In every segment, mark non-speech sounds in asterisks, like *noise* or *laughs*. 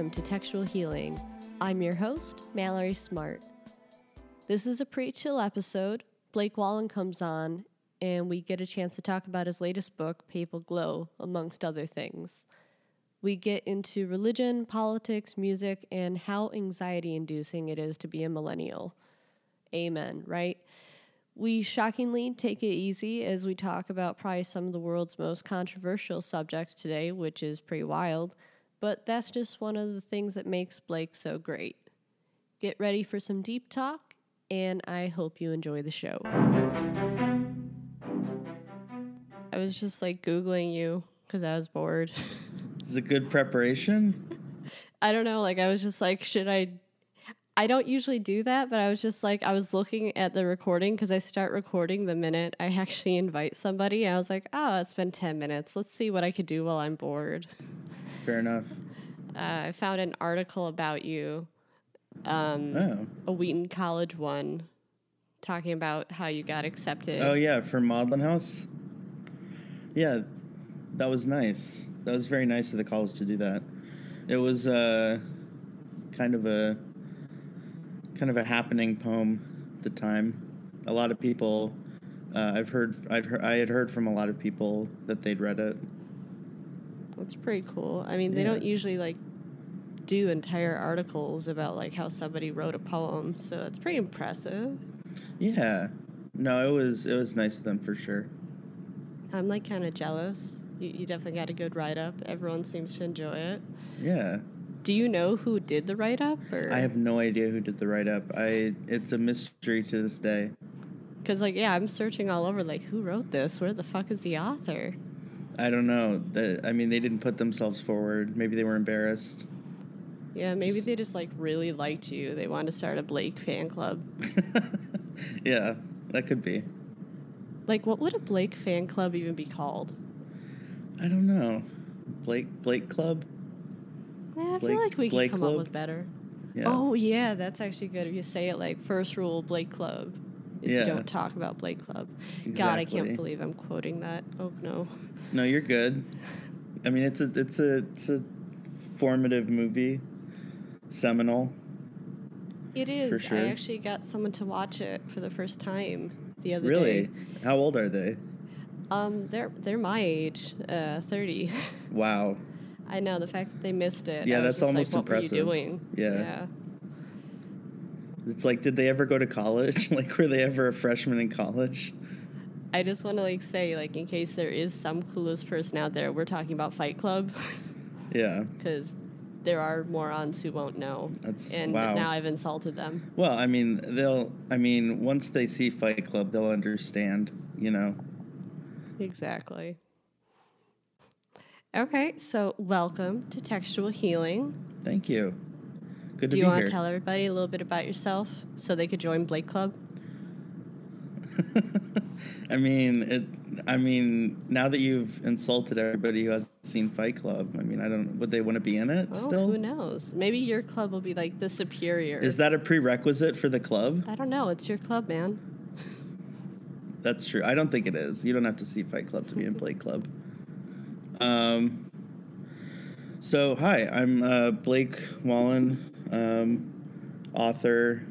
welcome to Textual Healing. I'm your host, Mallory Smart. This is a pre chill episode. Blake Wallen comes on, and we get a chance to talk about his latest book, Papal Glow, amongst other things. We get into religion, politics, music, and how anxiety inducing it is to be a millennial. Amen, right? We shockingly take it easy as we talk about probably some of the world's most controversial subjects today, which is pretty wild, but that's just one of the things that makes Blake so great. Get ready for some deep talk, and I hope you enjoy the show. I was just like Googling you because I was bored. This *laughs* is a good preparation. I don't know, like, I was just like, should I I don't usually do that, but I was just like, I was looking at the recording because I start recording the minute I *laughs* actually invite somebody. I was like, oh, it's been 10 minutes. Let's see what I could do while I'm bored. Fair enough. Uh, I found an article about you, um, Oh. a Wheaton College one, talking about how you got accepted. Oh yeah, for Maudlin House. Yeah, that was nice. That was very nice of the college to do that. It was uh, kind of a kind of a happening poem at the time. A lot of people, uh, I've heard, I'd heard, I had heard from a lot of people that they'd read it. That's pretty cool. I mean, they Yeah. don't usually like do entire articles about like how somebody wrote a poem, so it's pretty impressive. Yeah, no, it was it was nice of them for sure. I'm like kind of jealous. You, you definitely got a good write up. Everyone seems to enjoy it. Yeah. Do you know who did the write up? Or I have no idea who did the write up. I it's a mystery to this day. because like yeah, I'm searching all over. Like who wrote this? Where the fuck is the author? I don't know. The, I mean, they didn't put themselves forward. Maybe they were embarrassed. Yeah, maybe Just- they just like really liked you. They wanted to start a Blake fan club. *laughs* yeah, that could be. Like, what would a Blake fan club even be called? I don't know. Blake Blake Club. Eh, I Blake- feel like we Blake could come Club? up with better. Yeah. Oh yeah, that's actually good. If you say it like first rule Blake Club is Yeah. don't talk about Blake Club. Exactly. God, I can't believe I'm quoting that. Oh no. No, you're good. I mean, it's a it's a it's a formative movie, seminal. It is. sure. I actually got someone to watch it for the first time the other Really? day. Really? How old are they? Um, they're they're my age, uh, thirty. *laughs* Wow. I know the fact that they missed it. Yeah, that's almost like, what impressive. Doing? Yeah. Yeah. It's like, did they ever go to college? *laughs* like, were they ever a freshman in college? I just want to like say like in case there is some clueless person out there, we're talking about Fight Club *laughs* Yeah. because there are morons who won't know. That's- and wow. now I've insulted them. Well, I mean, they'll. I mean, once they see Fight Club, they'll understand. You know. Exactly. Okay, so welcome to Textual Healing. Thank you. Good to be here. Do you want here. to tell everybody a little bit about yourself so they could join Blake Club? *laughs* I mean, it. I mean, now that you've insulted everybody who hasn't seen Fight Club, I mean, I don't. Would they want to be in it Well, still? who knows? Maybe your club will be like the superior. Is that a prerequisite for the club? I don't know. It's your club, man. That's true. I don't think it is. You don't have to see Fight Club to be in Blake Club. *laughs* Um. So hi, I'm uh, Blake Wallen, um, author,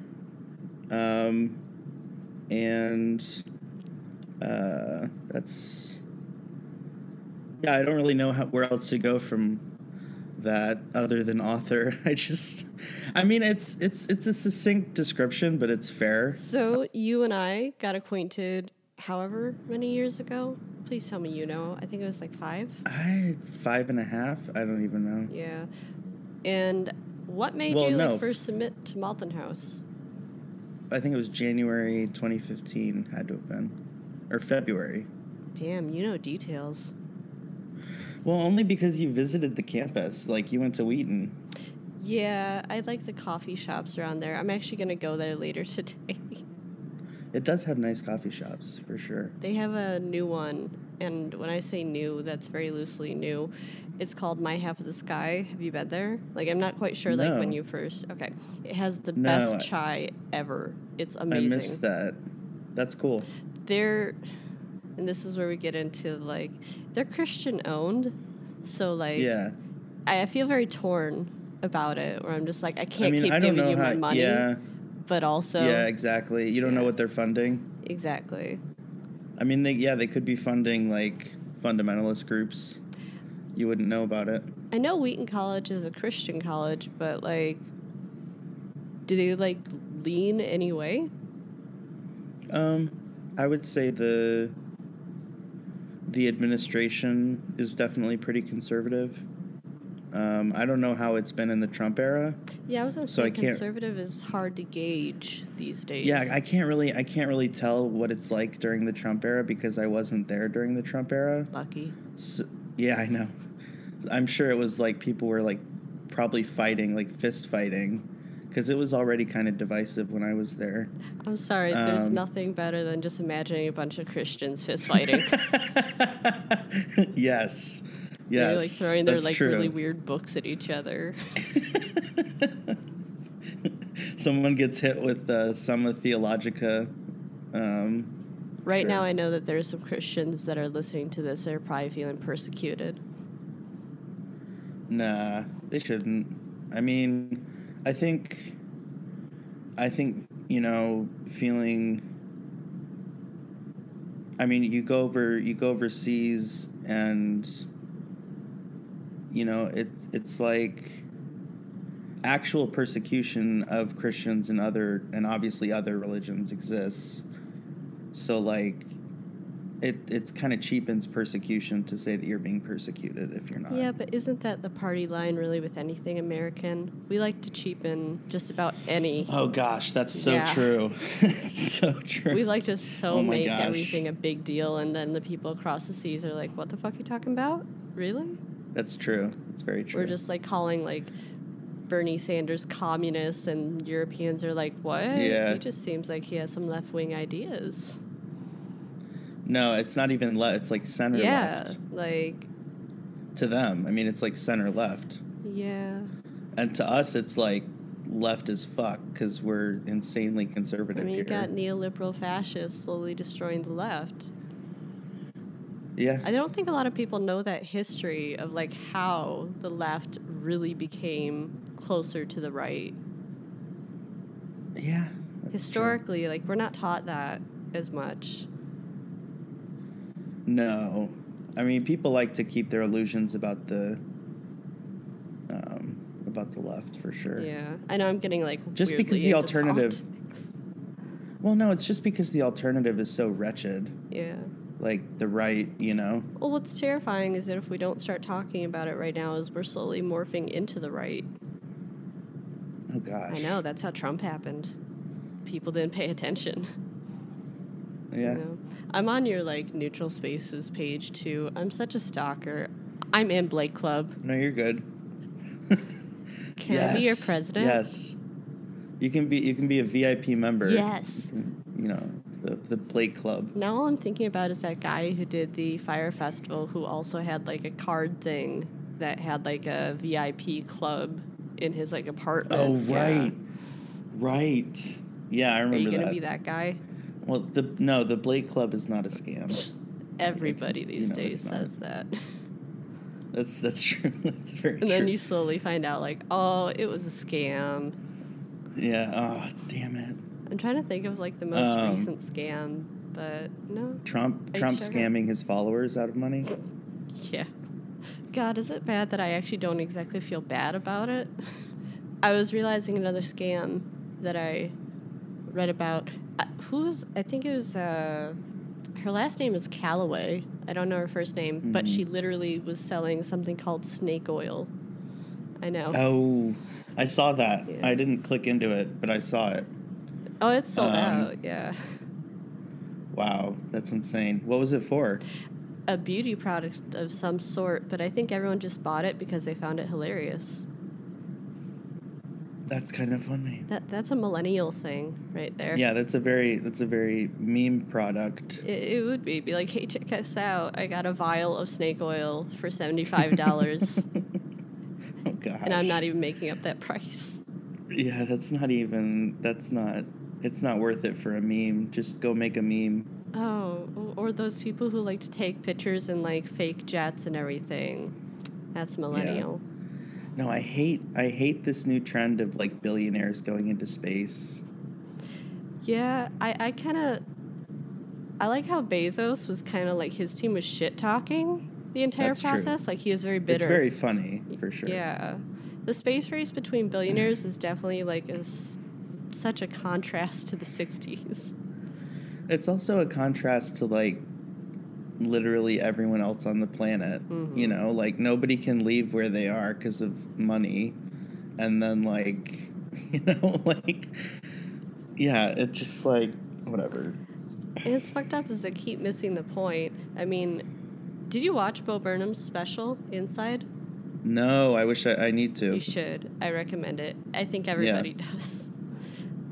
um, and uh, that's yeah. I don't really know how, where else to go from that other than author. *laughs* I just, I mean, it's it's it's a succinct description, but it's fair. So you and I got acquainted however many years ago. Please tell me you know. I think it was like five. I five and a half. I don't even know. Yeah. And what made Well, you no. like first submit to Maudlin House? I think it was January 2015. Had to have been, or February. Damn, you know details. Well, only because you visited the campus. Like you went to Wheaton. Yeah, I like the coffee shops around there. I'm actually gonna go there later *laughs* today. It does have nice coffee shops for sure. they have a new one, and when I say new, that's very loosely new. It's called My Half of the Sky. Have you been there? Like, I'm not quite sure. Like when you first. Okay, it has the No, best I- chai ever. It's amazing. I missed that. That's cool. they're and this is where we get into like they're christian owned so like Yeah. I, I feel very torn about it where I'm just like I can't I mean, keep I giving you how. my money, Yeah, but also yeah, exactly. You don't know what they're funding. exactly. I mean, they, yeah, they could be funding like fundamentalist groups. You wouldn't know about it. I know Wheaton College is a Christian college, but like, do they like lean any way? Um, I would say the the administration is definitely pretty conservative. Um, I don't know how it's been in the Trump era. Yeah, I was gonna So say I can't- conservative is hard to gauge these days. Yeah, I can't really I can't really tell what it's like during the Trump era because I wasn't there during the Trump era. lucky. So, yeah, I know. I'm sure it was like people were like probably fighting, like fist fighting, because it was already kind of divisive when I was there. I'm sorry. there's Um, nothing better than just imagining a bunch of Christians fist fighting. yes. *laughs* Yes. They're like throwing their like true. really weird books at each other. *laughs* Someone gets hit with uh, Summa Theologica. Um, Right now, I know that there's some Christians that are listening to this that are probably feeling persecuted. Nah, they shouldn't. I mean, I think, I think you know, feeling. I mean, you go over, you go overseas, and you know, it's it's like actual persecution of Christians and other, and obviously other religions exists. So like. It, it's kind of cheapens persecution to say that you're being persecuted if you're not. Yeah, but isn't that the party line really with anything American? We like to cheapen just about any. Oh gosh, that's so Yeah. true. *laughs* *laughs* so true. We like to so Oh make gosh. everything a big deal, and then the people across the seas are like, "What the fuck are you talking about? Really?" That's true. It's very true. We're just like calling like Bernie Sanders communists, and Europeans are like, "What? Yeah. He just seems like he has some left wing ideas." No, it's not even left. It's like center left. yeah, left like to them. I mean, it's like center left, yeah. and to us, it's like left as fuck because we're insanely I conservative mean, you here. got neoliberal fascists slowly destroying the left. yeah, I don't think a lot of people know that history of like how the left really became closer to the right. yeah. that's true. Historically, like we're not taught that as much. No, I mean, people like to keep their illusions about the um, about the left for sure. Yeah, I know I'm getting like Just because the alternative- politics. Well, no, it's just because the alternative is so wretched. Yeah. Like the right, you know. Well, what's terrifying is that if we don't start talking about it right now, is we're slowly morphing into the right. Oh gosh. I know that's how Trump happened. People didn't pay attention. Yeah. You know? I'm on your like neutral spaces page too. I'm such a stalker. I'm in Blake Club. No, you're good. *laughs* Can I be your president? Yes. You can be you can be a VIP member. Yes. You know, the the Blake Club. Now all I'm thinking about is that guy who did the fire festival who also had like a card thing that had like a VIP club in his like apartment. Oh Yeah. right. Right. Yeah, I remember Are you gonna that. be that guy? Well, the no, the Blake Club is not a scam. Everybody you these know days says that. That's that's *laughs* true. That's very true. and true. then you slowly find out like, oh, it was a scam. yeah. Oh, damn it. I'm trying to think of like the most Um, recent scam, but no. Trump Trump sugar. scamming his followers out of money. *laughs* Yeah. God, is it bad that I actually don't exactly feel bad about it? *laughs* I was realizing another scam that I read about. Uh, who's, I think it was, uh, her last name is Calloway. I don't know her first name, but Mhm. she literally was selling something called snake oil. I know. Oh, I saw that. Yeah. I didn't click into it, but I saw it. Oh, it's sold um, out, yeah. Wow, that's insane. What was it for? A beauty product of some sort, but I think everyone just bought it because they found it hilarious. That's kind of funny. That that's a millennial thing right there. Yeah, that's a very that's a very meme product. It, it would be be like, hey, check us out! I got a vial of snake oil for seventy five dollars, *laughs* oh gosh. and I'm not even making up that price. Yeah, that's not even. That's not. It's not worth it for a meme. Just go make a meme. Oh, or- or those people who like to take pictures in like fake jets and everything. That's millennial. No, I hate I hate this new trend of like billionaires going into space. Yeah, I, I kind of I like how Bezos was kind of like his team was shit talking the entire That's true. process. Like he was very bitter. It's very funny for sure. Yeah, the space race between billionaires is definitely like a such a contrast to the '60s. It's also a contrast to like literally everyone else on the planet. Mhm. You know, like nobody can leave where they are because of money. And then like, *laughs* you know, *laughs* like yeah, it's just like whatever. And it's fucked up is they keep missing the point. I mean, did you watch Bo Burnham's special Inside? No, I wish I, I need to. You should. I recommend it. I think everybody *laughs* does.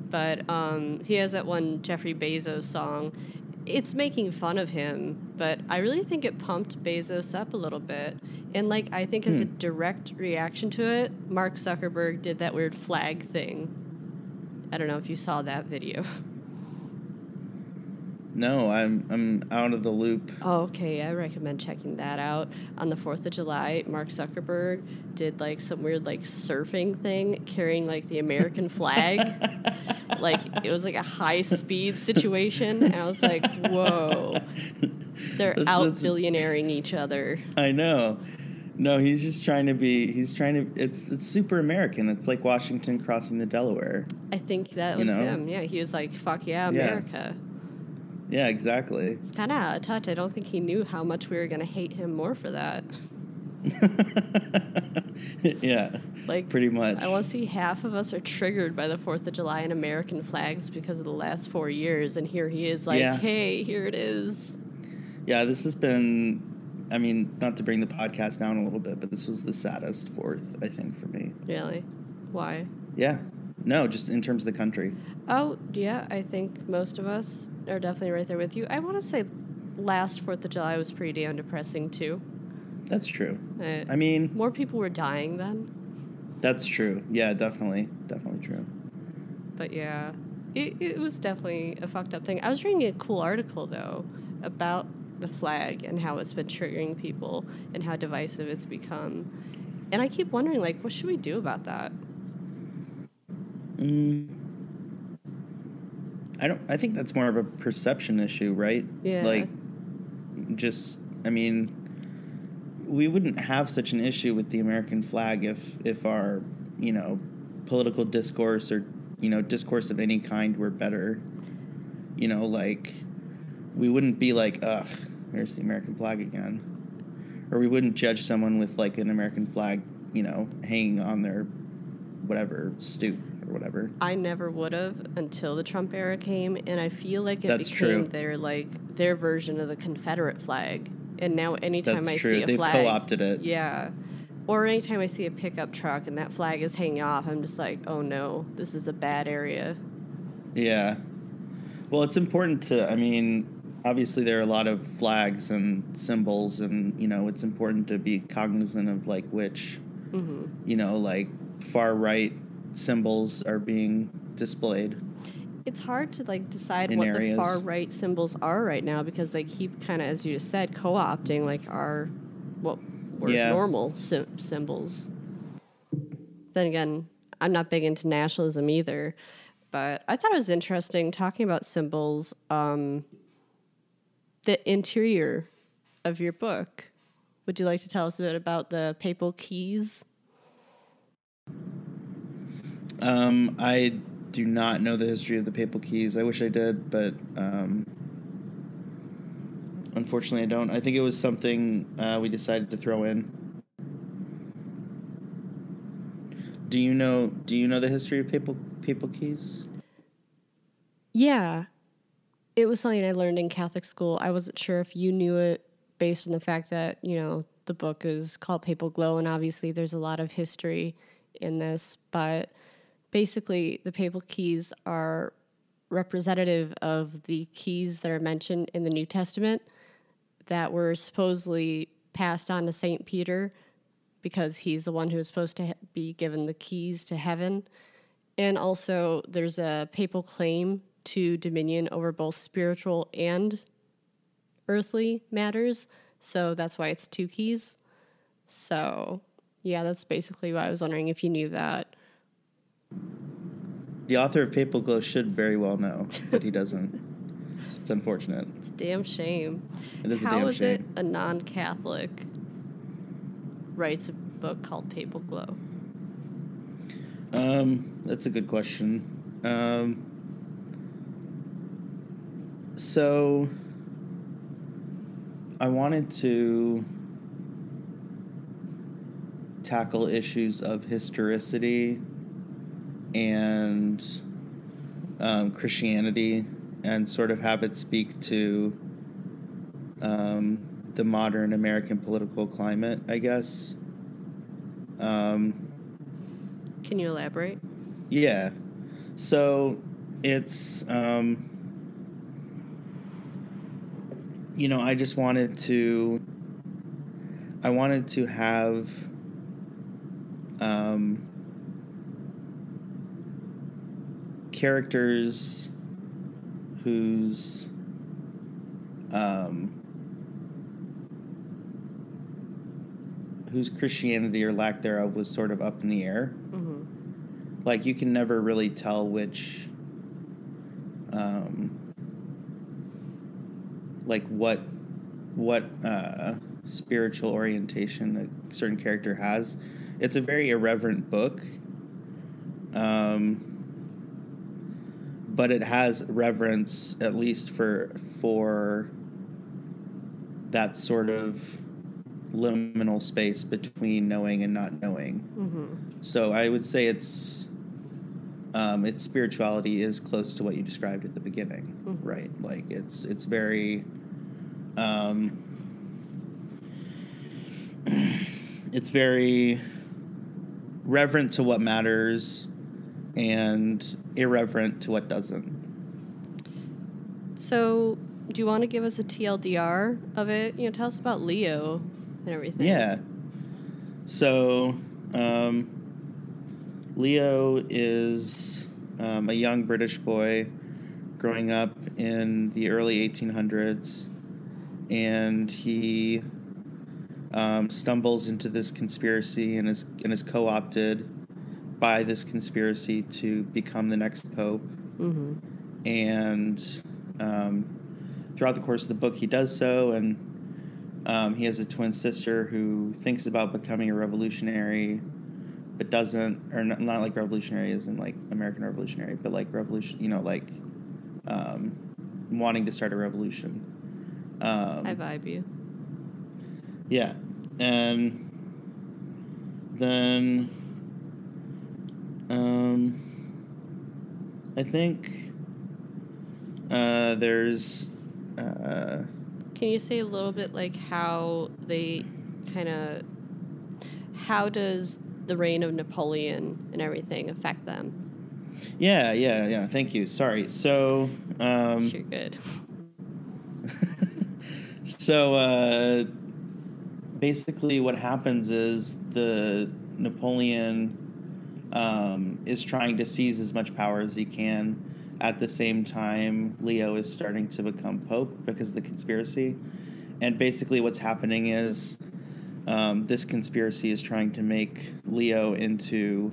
But um, he has that one Jeffrey Bezos song. It's making fun of him, but I really think it pumped Bezos up a little bit. And like I think as a Hmm. direct reaction to it, Mark Zuckerberg did that weird flag thing. I don't know if you saw that video. *laughs* No, I'm I'm out of the loop. Oh, okay. I recommend checking that out. On the 4th of July, Mark Zuckerberg did like some weird like surfing thing carrying like the American flag. *laughs* like it was like a high speed situation. And I was like, whoa. They're That's- out that's- billionairing each other. I know. No, he's just trying to be. He's trying to. It's it's super American. It's like Washington crossing the Delaware. I think that You was know? him. Yeah, he was like, fuck yeah, Yeah. America. Yeah, exactly. It's kind of out of touch. I don't think he knew how much we were going to hate him more for that. *laughs* yeah, Like, pretty much. I want to see half of us are triggered by the 4th of July and American flags because of the last four years. And here he is, like, Yeah. hey, here it is. Yeah, this has been. I mean, not to bring the podcast down a little bit, but this was the saddest fourth, I think, for me. Really? Why? Yeah. No, just in terms of the country. Oh, yeah, I think most of us are definitely right there with you. I want to say last 4th of July was pretty damn depressing, too. That's true. Uh, I mean, more people were dying then. that's true. Yeah, definitely. Definitely true. But yeah, it, it was definitely a fucked up thing. I was reading a cool article, though, about the flag and how it's been triggering people and how divisive it's become. And I keep wondering, like, what should we do about that? Mm. I don't. I think that's more of a perception issue, right? Yeah. Like, just. I mean, we wouldn't have such an issue with the American flag if if our you know political discourse or you know discourse of any kind were better. You know, like we wouldn't be like, ugh, there's the American flag again, or we wouldn't judge someone with like an American flag, you know, hanging on their whatever stoop or whatever. I never would have until the Trump era came, and I feel like it That's became true. their like their version of the Confederate flag. And now, anytime That's I true. see a They've flag, co-opted it. Yeah. Or anytime I see a pickup truck and that flag is hanging off, I'm just like, oh no, this is a bad area. Yeah. Well, it's important to, I mean, obviously there are a lot of flags and symbols, and, you know, it's important to be cognizant of, like, which, hmm you know, like, far right symbols are being displayed. It's hard to like decide In what areas. the far right symbols are right now because they keep kind of, as you just said, co-opting like our what were Yeah. normal sy- symbols. Then again, I'm not big into nationalism either, but I thought it was interesting talking about symbols. Um, the interior of your book. Would you like to tell us a bit about the papal keys? Um, I do not know the history of the papal keys. I wish I did, but um, unfortunately, I don't. I think it was something uh, we decided to throw in. Do you know? Do you know the history of papal papal keys? Yeah. It was something I learned in Catholic school. I wasn't sure if you knew it based on the fact that, you know, the book is called Papal Glow, and obviously there's a lot of history in this. But basically, the papal keys are representative of the keys that are mentioned in the New Testament that were supposedly passed on to St. Peter because he's the one who was supposed to be given the keys to heaven. And also, there's a papal claim to dominion over both spiritual and earthly matters. So that's why it's two keys. So, Yeah, that's basically why I was wondering if you knew that. The author of Papal Glow should very well know, but he doesn't. It's unfortunate. *laughs* It's a damn shame. It is a damn is shame. it a non Catholic writes a book called Papal Glow? Um, that's a good question. Um, so I wanted to tackle issues of historicity and um, Christianity and sort of have it speak to um, the modern American political climate, I guess. Um, Can you elaborate? yeah. So it's um you know, I just wanted to I wanted to have um characters whose um whose Christianity or lack thereof was sort of up in the air. Mm-hmm. like you can never really tell which um like what what uh spiritual orientation a certain character has. It's a very irreverent book. Um but it has reverence at least for for that sort of liminal space between knowing and not knowing Mm-hmm. so I would say it's um, its spirituality is close to what you described at the beginning, Mhm. right? Like it's it's very um, *clears throat* it's very reverent to what matters and irreverent to what doesn't. So, do you want to give us a TLDR of it? You know, tell us about Leo and everything. Yeah. So, um, Leo is um, a young British boy growing up in the early 1800s, and he um, stumbles into this conspiracy and is and is co-opted by this conspiracy to become the next pope Mm-hmm. and um, throughout the course of the book he does so and um, he has a twin sister who thinks about becoming a revolutionary but doesn't or not, not like revolutionary as in like american revolutionary but like revolution you know like um, wanting to start a revolution um, I vibe you. yeah. And then um I think uh there's uh Can you say a little bit like how they kind of how does the reign of Napoleon and everything affect them? yeah, yeah, yeah, thank you. Sorry. So um You're good. *laughs* so uh, basically, what happens is the Napoleon um, is trying to seize as much power as he can. At the same time, Leo is starting to become pope because of the conspiracy. And basically, what's happening is um, this conspiracy is trying to make Leo into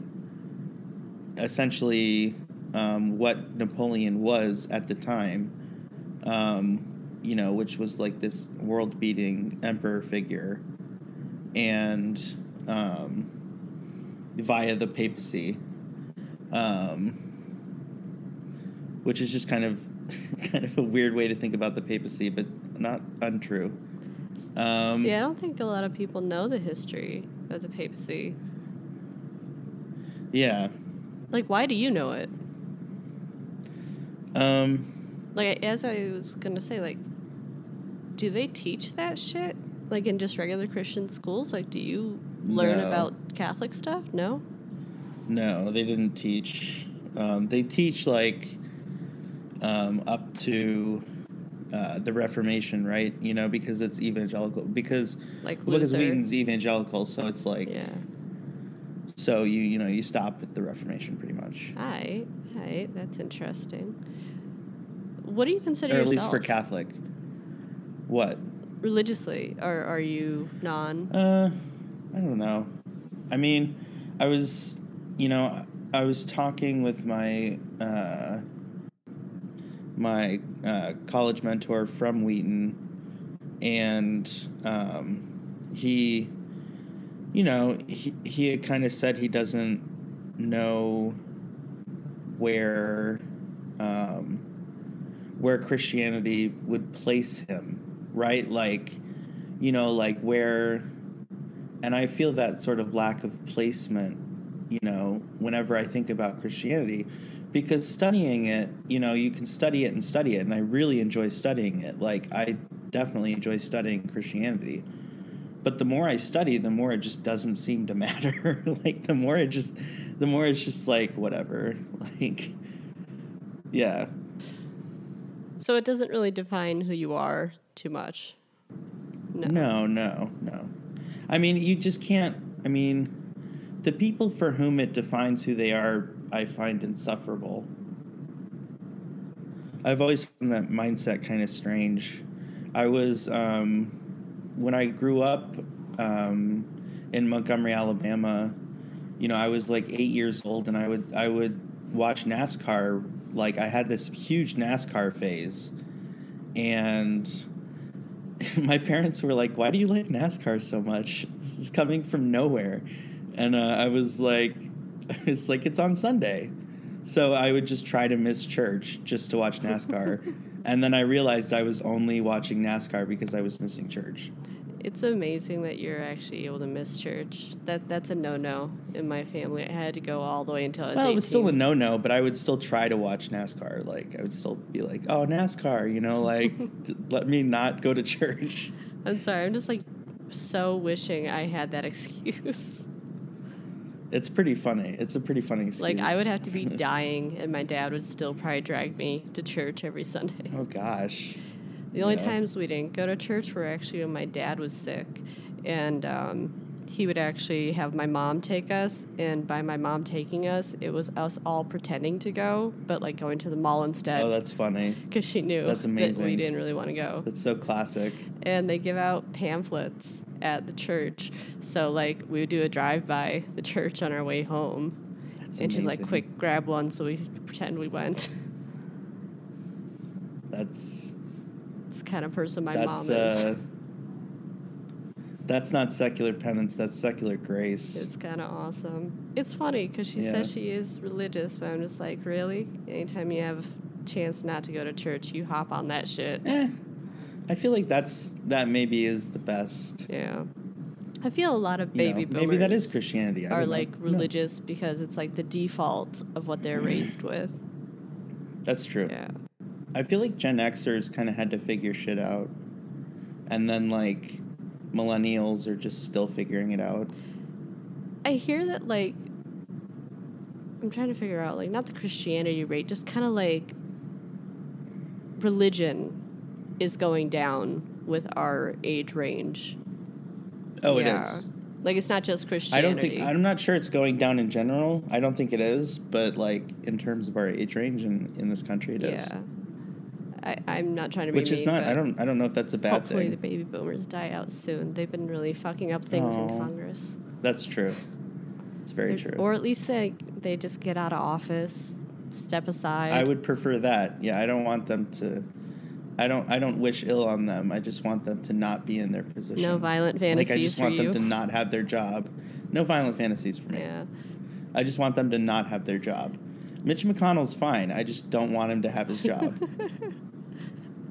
essentially um, what Napoleon was at the time. Um, you know, which was like this world beating emperor figure, and um, via the papacy, um, which is just kind of *laughs* kind of a weird way to think about the papacy, but not untrue. Um, See, I don't think a lot of people know the history of the papacy. yeah. Like, why do you know it? Um, Like, as I was gonna say, like, do they teach that shit? Like in just regular Christian schools? Like, do you learn No. about Catholic stuff? No. No, they didn't teach. Um, they teach like um, up to uh, the Reformation, right? You know, because it's evangelical. Because Like because Luther. Wheaton's evangelical, so it's like Yeah. so you you know you stop at the Reformation pretty much, Hi. Hi. That's interesting. What do you consider or at yourself? least for Catholic. What? religiously, or are you non? Uh, I don't know. I mean, I was, you know, I was talking with my uh, my uh, college mentor from Wheaton, and um, he, you know, he he had kind of said he doesn't know where um, where Christianity would place him, right? Like, you know, like where, and I feel that sort of lack of placement, you know, whenever I think about Christianity, because studying it, you know, you can study it and study it, and I really enjoy studying it. Like, I definitely enjoy studying Christianity. But the more I study, the more it just doesn't seem to *laughs* matter. like, the more it just, the more it's just like, whatever. *laughs* Like, yeah. So it doesn't really define who you are too much. No. no, no, no. I mean, you just can't. I mean, the people for whom it defines who they are, I find insufferable. I've always found that mindset kind of strange. I was, um, when I grew up um, in Montgomery, Alabama, you know, I was like eight years old, and I would I would watch NASCAR. Like I had this huge NASCAR phase, and *laughs* my parents were like, "Why do you like NASCAR so much? This is coming from nowhere." And uh, I was like, *laughs* "I was like, it's on Sunday," so I would just try to miss church just to watch *laughs* NASCAR, and then I realized I was only watching NASCAR because I was missing church. It's amazing that you're actually able to miss church. That that's a no no in my family. I had to go all the way until I was. Well, 18. it was still a no no, but I would still try to watch NASCAR. Like I would still be like, "Oh, NASCAR," you know, like *laughs* let me not go to church. I'm sorry. I'm just like so wishing I had that *laughs* excuse. It's pretty funny. It's a pretty funny excuse. Like I would have to be *laughs* dying, and my dad would still probably drag me to church every Sunday. Oh gosh. The only Yeah. times we didn't go to church were actually when my dad was sick, and um, he would actually have my mom take us. And by my mom taking us, it was us all pretending to go, but like going to the mall instead. Oh, that's funny. because she knew that's that we didn't really want to go. That's so classic. And they give out pamphlets at the church, so like we would do a drive by the church on our way home. That's and she's like, "Quick, grab one," so we pretend we went. That's It's the kind of person my that's mom is. uh that's not secular penance, that's secular grace. It's kind of awesome. It's funny because she Yeah. says she is religious, but I'm just like, really? Anytime you have a chance not to go to church, you hop on that shit. eh, I feel like that's that maybe is the best. Yeah. I feel a lot of you know. baby boomers maybe that is Christianity. I are know. like Who religious because it's like the default of what they're raised with. That's true. Yeah. I feel like Gen Xers kind of had to figure shit out, and then like millennials are just still figuring it out. I hear that like I'm trying to figure out like not the Christianity rate, just kind of like religion is going down with our age range. Oh, Yeah. it is. Like it's not just Christianity. I don't think I'm not sure it's going down in general. I don't think it is, but like in terms of our age range in, in this country, it is. yeah. I, I'm not trying to be Which is not. I don't. I don't know if that's a bad Hopefully, thing. the baby boomers die out soon. They've been really fucking up things in oh, Congress. That's true. It's very They're- true. Or at least they they just get out of office, step aside. I would prefer that. Yeah, I don't want them to. I don't. I don't wish ill on them. I just want them to not be in their position. no violent fantasies Like I just want you. them to not have their job. No violent fantasies for me. yeah. I just want them to not have their job. Mitch McConnell's fine. I just don't want him to have his job. *laughs*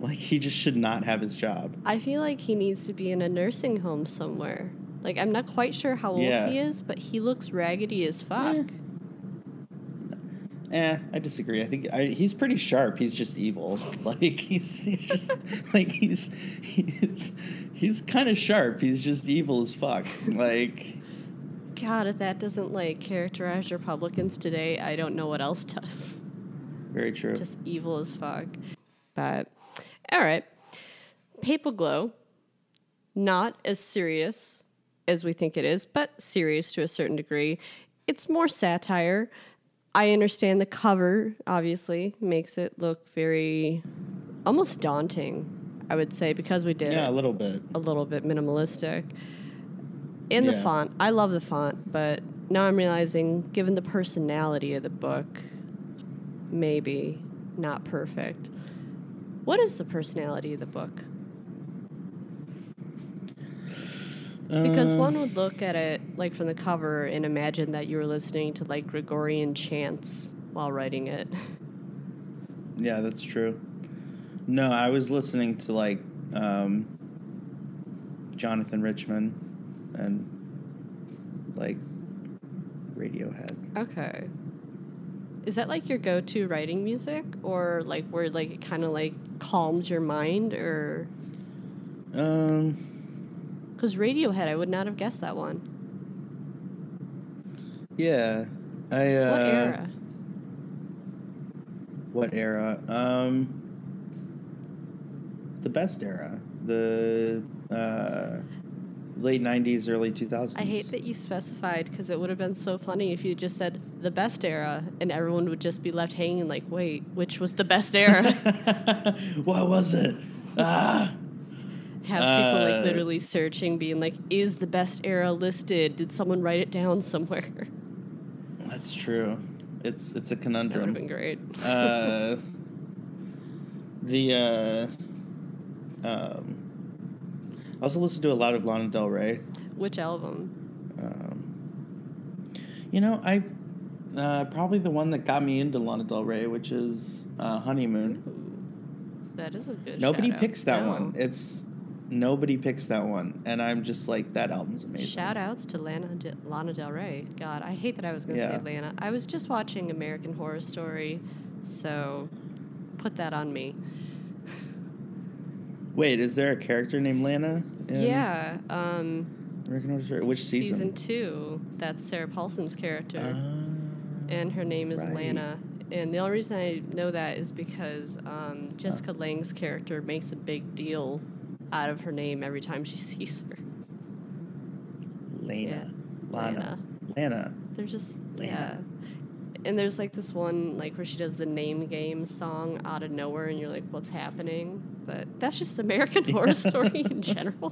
like he just should not have his job. I feel like he needs to be in a nursing home somewhere. Like I'm not quite sure how old Yeah. he is, but he looks raggedy as fuck. Eh. Eh, I disagree. I think I, he's pretty sharp. He's just evil. *laughs* Like he's he's just *laughs* like he's he's he's kind of sharp. He's just evil as fuck. Like God, if that doesn't like characterize Republicans today, I don't know what else *laughs* does. very true. Just evil as fuck. But all right, Papal Glow, not as serious as we think it is, but serious to a certain degree. It's more satire. I understand the cover obviously makes it look very almost daunting. I would say because we did yeah, a little bit. a little bit minimalistic. And the font. I love the font, but now I'm realizing, given the personality of the book, maybe not perfect. What is the personality of the book? Because Um, one would look at it like from the cover and imagine that you were listening to like Gregorian chants while writing it. *laughs* Yeah, that's true. No, I was listening to like um, Jonathan Richman and like Radiohead. Okay. Is that like your go-to writing music or like where like it kind of like calms your mind or Um, cuz Radiohead I would not have guessed that one. yeah, I. Uh, what era? What era? Um, the best era. The uh, late '90s, early 2000s. I hate that you specified cuz it would have been so funny if you just said the best era and everyone would just be left hanging like, "Wait, which was the best era?" *laughs* what was it? Ah. Have people Uh, like literally searching being like, "Is the best era listed? Did someone write it down somewhere?" That's true. It's it's a conundrum. That would have been great. uh, the uh, um, I also listened to a lot of Lana Del Rey. Which album? Um, you know, I uh, probably the one that got me into Lana Del Rey, which is uh, Honeymoon. Ooh, that is a good. Nobody picks that No. one. It's nobody picks that one, and I'm just like that album's amazing. Shout outs to Lana De- Lana Del Rey. God, I hate that I was going to Yeah. say Lana. I was just watching American Horror Story, so put that on me. *laughs* Wait, is there a character named Lana? in yeah, um, American Horror Story? Which season? season two. That's Sarah Paulson's character, Ah, and her name is right. Lana. And the only reason I know that is because um, Jessica Lange's character makes a big deal out of her name every time she *laughs* sees her. Lana. Yeah, Lana. Lana. They're just Lana. yeah. And there's like this one like where she does the name game song out of nowhere, and you're like, "What's happening?" But that's just American *laughs* Horror Story in general,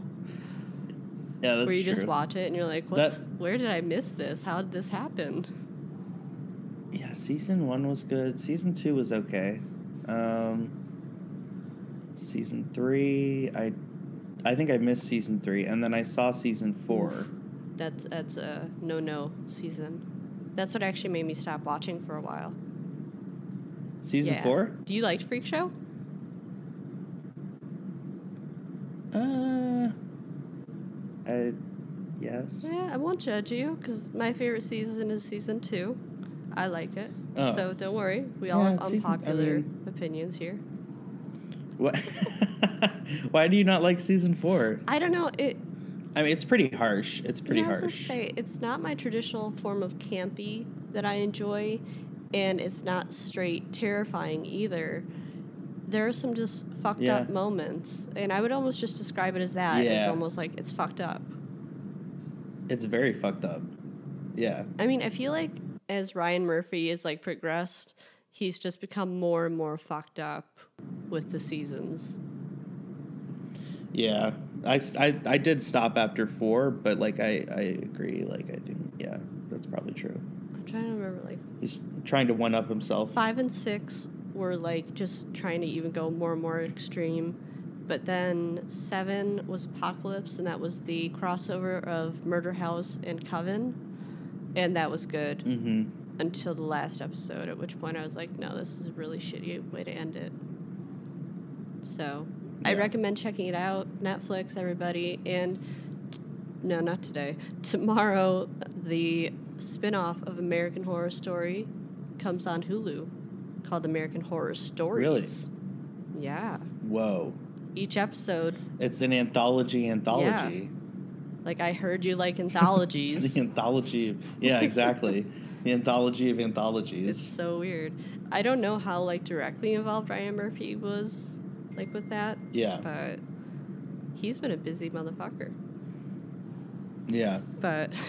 Yeah, that's where you true. just watch it and you're like, "What's? That- where did I miss this? How did this happen?" Yeah, season one was good. Season two was okay. Um, season three, I, I think I missed season three, and then I saw season four. That's that's a no no season. That's what actually made me stop watching for a while. Season Yeah. four? Do you like Freak Show? Uh, I, yes. Yeah, I won't judge you because my favorite season is season two. I like it. Oh. So don't worry. We all Yeah, have season- I unpopular mean- opinions here. What? *laughs* Why do you not like season four? I don't know. It I mean, it's pretty harsh. It's pretty yeah, I was harsh. say it's not my traditional form of campy that I enjoy, and it's not straight terrifying either. There are some just fucked Yeah. up moments, and I would almost just describe it as that. Yeah. It's almost like it's fucked up. It's very fucked up. Yeah. I mean, I feel like as Ryan Murphy is like progressed, he's just become more and more fucked up with the seasons. Yeah, I I did stop after four, but like I, I agree. Like I think yeah, that's probably true. I'm trying to remember like He's trying to one up himself. five and six were like just trying to even go more and more extreme. But then seven was Apocalypse, and that was the crossover of Murder House and Coven. And that was good Mm-hmm. until the last episode, at which point I was like, no, this is a really shitty way to end it. So I recommend checking it out. Netflix, everybody. And t- no, not today. Tomorrow, the spin off of American Horror Story comes on Hulu called American Horror Stories. Really? Yeah. Whoa, Each episode, it's an anthology. Anthology. Like I heard you like *laughs* it's anthologies. the anthology. Yeah, exactly. the anthology of anthologies. It's so weird. I don't know how like directly involved Ryan Murphy was like with that, yeah, but he's been a busy motherfucker. yeah. But *laughs*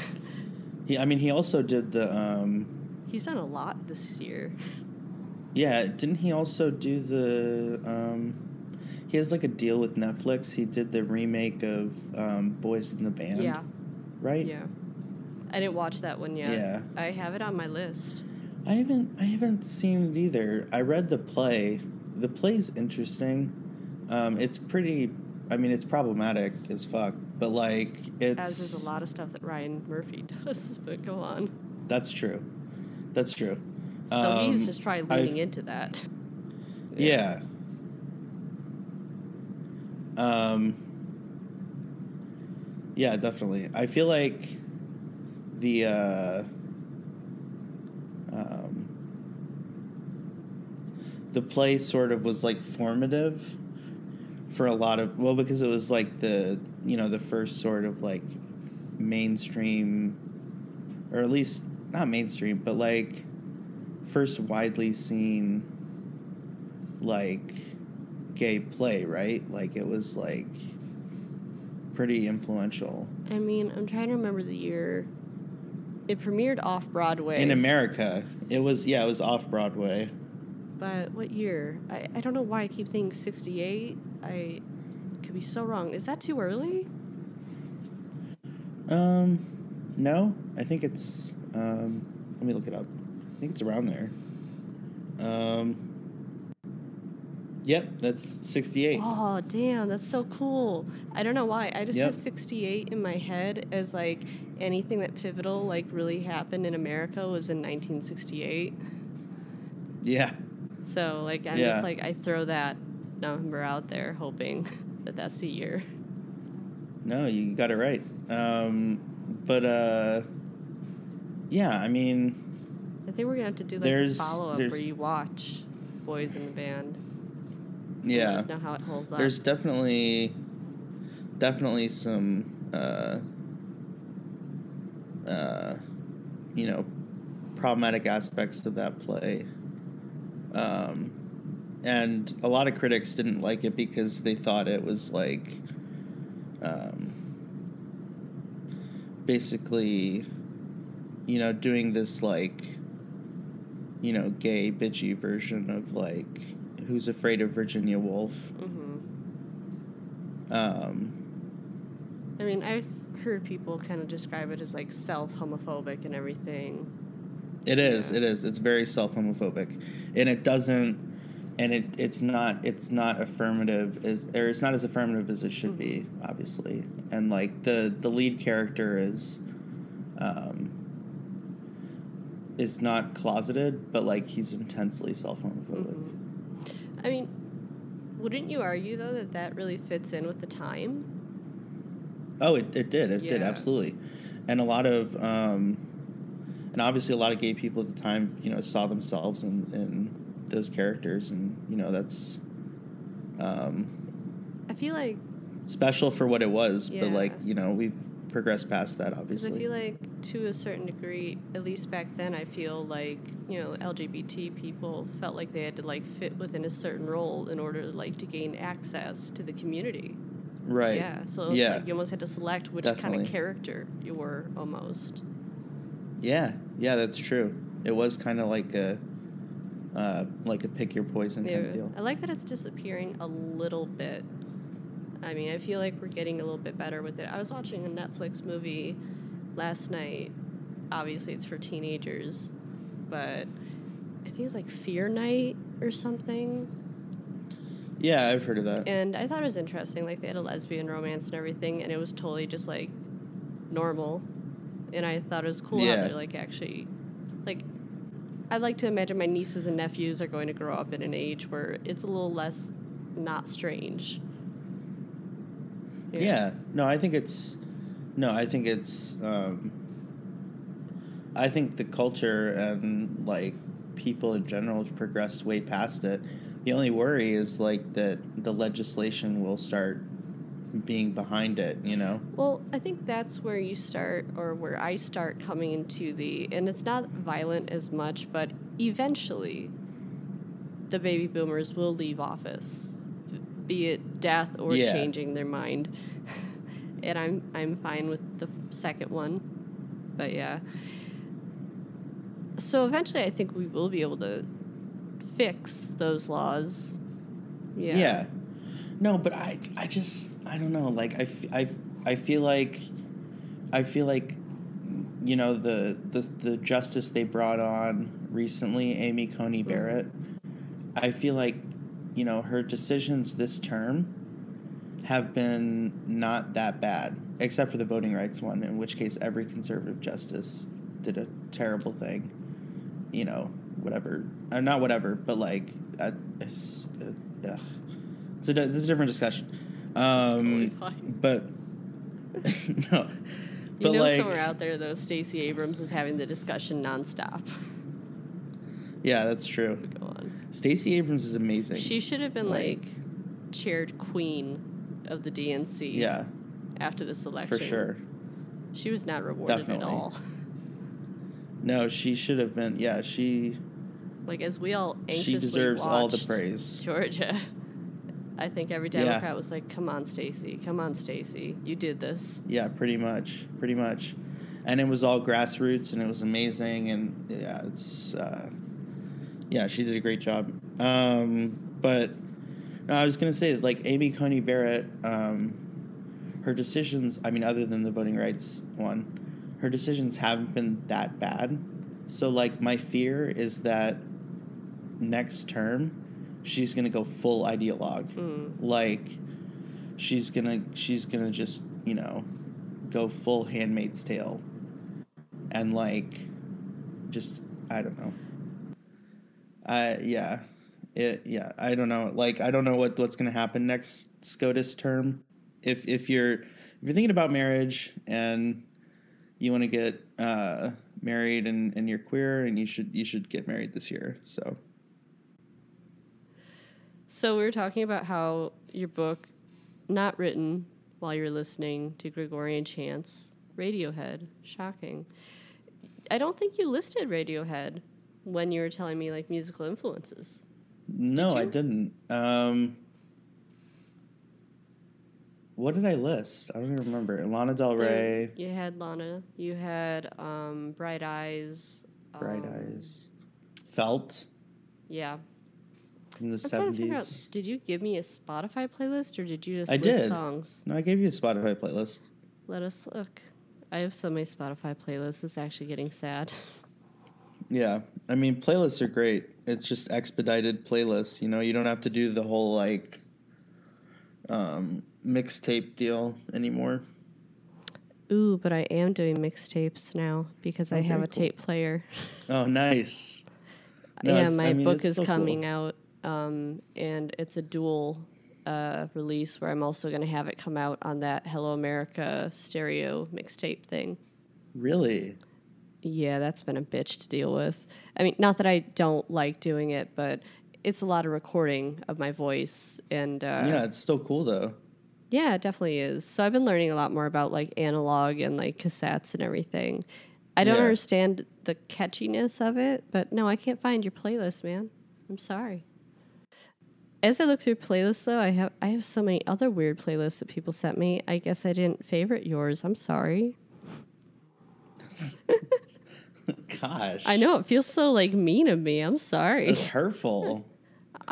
He, I mean, he also did the. Um, he's done a lot this year. yeah, didn't he also do the? Um, he has like a deal with Netflix. He did the remake of um, Boys in the Band. Yeah. right? Yeah. I didn't watch that one yet. Yeah. I have it on my list. I haven't I haven't seen it either. I read the play. The play's interesting. Um, it's pretty. I mean, it's problematic as fuck, but like it's. As is a lot of stuff that Ryan Murphy *laughs* does, but go on. That's true. That's true. So Um, he's just probably leaning I've- into that. Yeah. Um. Yeah, definitely. I feel like the uh, um, the play sort of was like formative for a lot of well because it was like the you know the first sort of like mainstream or at least not mainstream but like first widely seen like gay play, right? Like it was like pretty influential I mean, I'm trying to remember the year. It premiered off Broadway. in America. It was yeah, it was off Broadway. But what year? I, I don't know why I keep thinking 68. I could be so wrong. Is that too early? Um, no, I think it's um. Let me look it up. I think it's around there. Um. Yep, that's sixty-eight. Oh, damn, that's so cool. I don't know why. I just Yep. have 68 in my head as like anything that pivotal like really happened in America was in 1968. Yeah, So like I'm Yeah. just like I throw that number out there hoping *laughs* that that's the year. no, you got it right. Um, but uh, yeah, I mean, I think we're gonna have to do like a follow up where you watch Boys in the Band. Yeah. Us know how it holds up. There's definitely, definitely some, uh, uh, you know, problematic aspects to that play. Um, and a lot of critics didn't like it because they thought it was like, um, basically, you know, doing this like, you know, gay bitchy version of like, Who's Afraid of Virginia Woolf. hmm Um, I mean, I've heard people kind of describe it as like self homophobic and everything. it is. Yeah. It is. It's very self homophobic, and it doesn't. And it, it's not it's not affirmative as or it's not as affirmative as it should be obviously and like the the lead character is um is not closeted but like he's intensely self homophobic. I mean, wouldn't you argue though that that really fits in with the time? Oh, it, it did. It did absolutely, and a lot of, um, and obviously a lot of gay people at the time, you know, saw themselves in, in those characters, and you know that's um, I feel like special for what it was. But like you know, we've progressed past that, Because I feel like, to a certain degree, at least back then, I feel like you know LGBT people felt like they had to like fit within a certain role in order like to gain access to the community. right. Yeah, so Yeah. like you almost had to select which kind of character you were almost. Yeah. Yeah. That's true. It was kind of like a, uh, like a pick your poison kind of deal. I like that it's disappearing a little bit. I mean, I feel like we're getting a little bit better with it. I was watching a Netflix movie last night. Obviously, it's for teenagers, but I think it was like Fear Night or something. Yeah, I've heard of that. And I thought it was interesting. Like, they had a lesbian romance and everything, and it was totally just like normal. And I thought it was cool Yeah. how they're like actually, like, I'd like to imagine my nieces and nephews are going to grow up in an age where it's a little less not strange. Yeah. No, I think it's no, I think it's um I think the culture and like people in general have progressed way past it. The only worry is like that the legislation will start being behind it, you know? Well, I think that's where you start, or where I start coming into the, and it's not violent as much, but eventually the baby boomers will leave office, be it death or Yeah. changing their mind. *laughs* and I'm I'm fine with the second one, but yeah. So eventually, I think we will be able to fix those laws. Yeah. Yeah. No, but I I just I don't know, like I, I, I feel like I feel like you know the the the justice they brought on recently, Amy Coney hmm. Barrett. I feel like you know her decisions this term have been not that bad, except for the voting rights one, in which case every conservative justice did a terrible thing. You know, whatever, uh, not whatever, but like, uh, it's, uh, it's a, it's a different discussion. Um, totally. But *laughs* no, You but know, like, somewhere out there, though, Stacey Abrams is having the discussion nonstop. yeah, that's true. Go on. Stacey Abrams is amazing. She should have been Like- like chaired queen of the DNC. yeah, After this election, for sure. She was not rewarded Definitely. at all. *laughs* No, she should have been. Yeah, she Like as we all anxiously she deserves all the praise. Georgia. *laughs* I think every Yeah. Democrat was like, "Come on, Stacey. Come on, Stacey. You did this." Yeah, pretty much, pretty much, and it was all grassroots, and it was amazing, and yeah, it's uh, yeah, she did a great job. Um, but no, I was gonna say like Amy Coney Barrett, um, her decisions. I mean, other than the voting rights one, her decisions haven't been that bad. So like, my fear is that next term, she's gonna go full ideologue Mm. like she's gonna she's gonna just you know go full handmaid's tale and like just i don't know yeah. It yeah i don't know. Like i don't know what what's gonna happen next scotus term. If if you're if you're thinking about marriage and you want to get uh married and and you're queer and you should you should get married this year so. So we were talking about how your book, not written while you're listening to Gregorian chants, Radiohead. Shocking. I don't think you listed Radiohead when you were telling me like musical influences. No, I didn't. Um, what did I list? I don't even remember. Lana Del Rey, You had Lana. You had um, Bright Eyes. Bright um, Eyes, Felt Yeah. in the I'm trying to figure out, seventies. did you give me a Spotify playlist or did you just I list did. songs? No, I gave you a Spotify playlist. Let us look. I have so many Spotify playlists. It's actually getting sad. *laughs* Yeah, I mean playlists are great. It's just expedited playlists. You know, you don't have to do the whole like um, mixtape deal anymore. Ooh, but I am doing mixtapes now because I Oh, have a cool. tape player. Oh, nice. No, *laughs* yeah, my I mean, book is cool. coming out, um, and it's a dual uh, release where I'm also going to have it come out on that Hello America stereo mixtape thing. Really? Yeah, that's been a bitch to deal with. I mean, not that I don't like doing it, but it's a lot of recording of my voice, and uh, yeah, it's still cool though. Yeah, it definitely is. So I've been learning a lot more about like analog and like cassettes and everything. I don't Yeah. understand the catchiness of it, but no, I can't find your playlist, man. I'm sorry. As I look through playlists though, I have I have so many other weird playlists that people sent me. I guess I didn't favorite yours. I'm sorry. *laughs* Gosh. I know it feels so like mean of me. I'm sorry. It's hurtful. *laughs*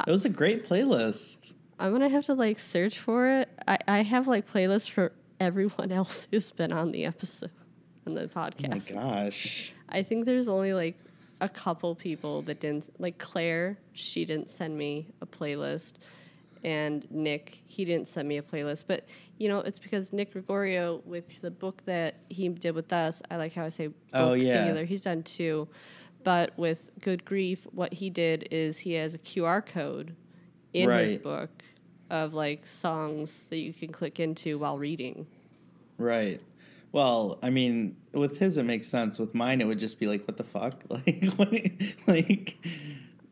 It was a great playlist. I'm gonna have to like search for it. I, I have like playlists for everyone *laughs* else who's been on the episode on the Oh my podcast. gosh. I think there's only like a couple people that didn't like Claire, she didn't send me a playlist. And Nick, he didn't send me a playlist. But you know, it's because Nick Gregorio with the book that he did with us, I like how I say oh, book Oh, yeah. singular. He's done two. But with Good Grief, what he did is he has a QR code in his book of like songs that you can click into while reading. Right. Well, I mean, with his it makes sense. With mine, it would just be like, "What the fuck?" *laughs* Like, what, like,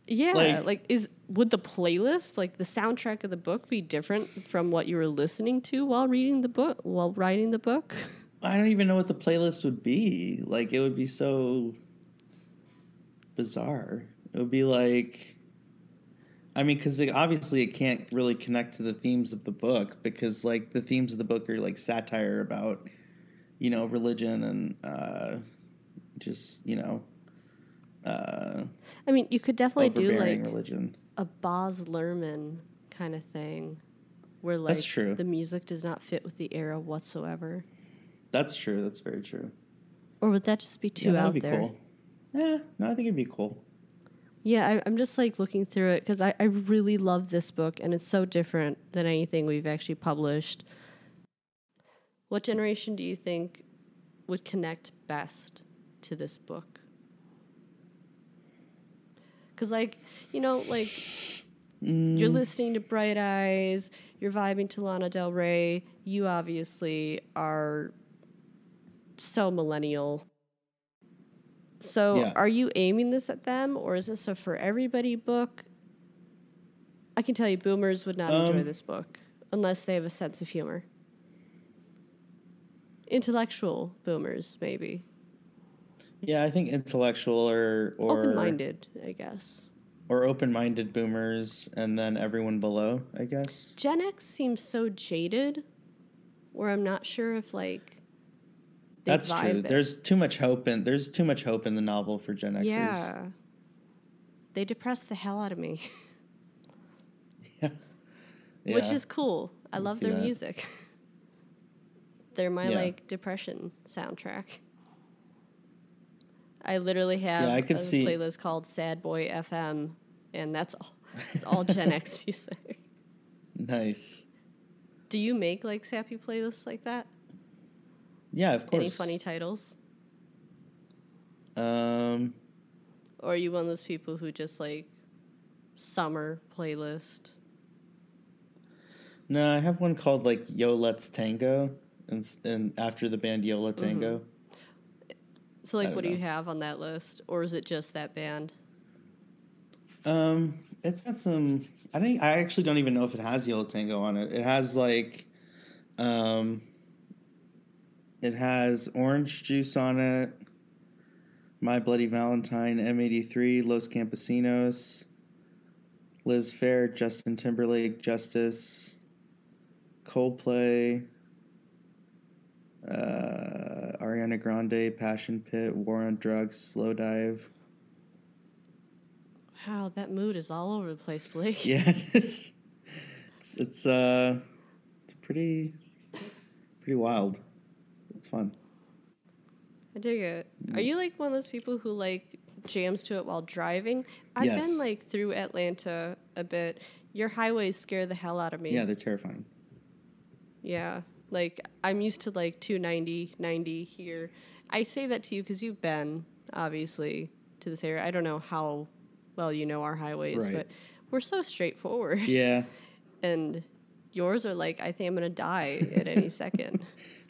Yeah, Like- like, is would the playlist, like the soundtrack of the book, be different from what you were listening to while reading the book, while writing the book? *laughs* I don't even know what the playlist would be. Like, it would be so bizarre. It would be like, I mean, because obviously it can't really connect to the themes of the book because, like, the themes of the book are like satire about, you know, religion and uh, just you know, I mean, you could definitely do like religion. a Baz Luhrmann kind of thing, where like That's true. the music does not fit with the era whatsoever. That's true. That's very true. Or would that just be too yeah, out be there? cool. Yeah, no, I think it'd be cool. Yeah, I, I'm just like looking through it because I, I really love this book and it's so different than anything we've actually published. What generation do you think would connect best to this book? Because, like, you know, like you're listening to Bright Eyes, you're vibing to Lana Del Rey. You obviously are so millennial. So, Yeah. are you aiming this at them, or is this a for everybody book? I can tell you, boomers would not enjoy Um, this book unless they have a sense of humor. Intellectual boomers, maybe. Yeah, I think intellectual or or Open minded, I guess. or open-minded boomers, and then everyone below. I guess. Gen X seems so jaded, where I'm not sure if like. That's true. it. There's too much hope in there's too much hope in the novel for Gen Xers. yeah. They depress the hell out of me, *laughs* yeah. which is cool. I can love their that. music. *laughs* They're my Yeah. like depression soundtrack. I literally have Yeah, I could a see- playlist called Sad Boy FM, and that's all. It's all Gen X *laughs* music. nice. Do you make like sappy playlists like that? Yeah, of course. Any funny titles? Um, Or are you one of those people who just like summer playlist? no, I have one called like Yo Let's Tango, and and after the band Yola Mm-hmm. So like don't what do you have on that list? Or is it just that band? Um, it's got some. I think I actually don't even know if it has Yo La Tengo on it. It has like, um, it has orange juice on it. My Bloody Valentine, M83, Los Campesinos, Liz Phair, Justin Timberlake, Justice, Coldplay, uh, Ariana Grande, Passion Pit, War on Drugs, Slowdive. Wow, that mood is all over the place, Blake. *laughs* Yeah, it is. It's it's uh, it's pretty pretty wild. It's fun. I dig it. Are you like one of those people who like jams to it while driving? I've Yes. been like through Atlanta a bit. Your highways scare the hell out of me. Yeah, they're terrifying. Yeah. Like I'm used to like 290, 90 here. I say that to you because you've been obviously to this area. I don't know how well you know our highways, Right. but we're so straightforward. Yeah, *laughs* And yours are like, I think I'm gonna die at any *laughs* second.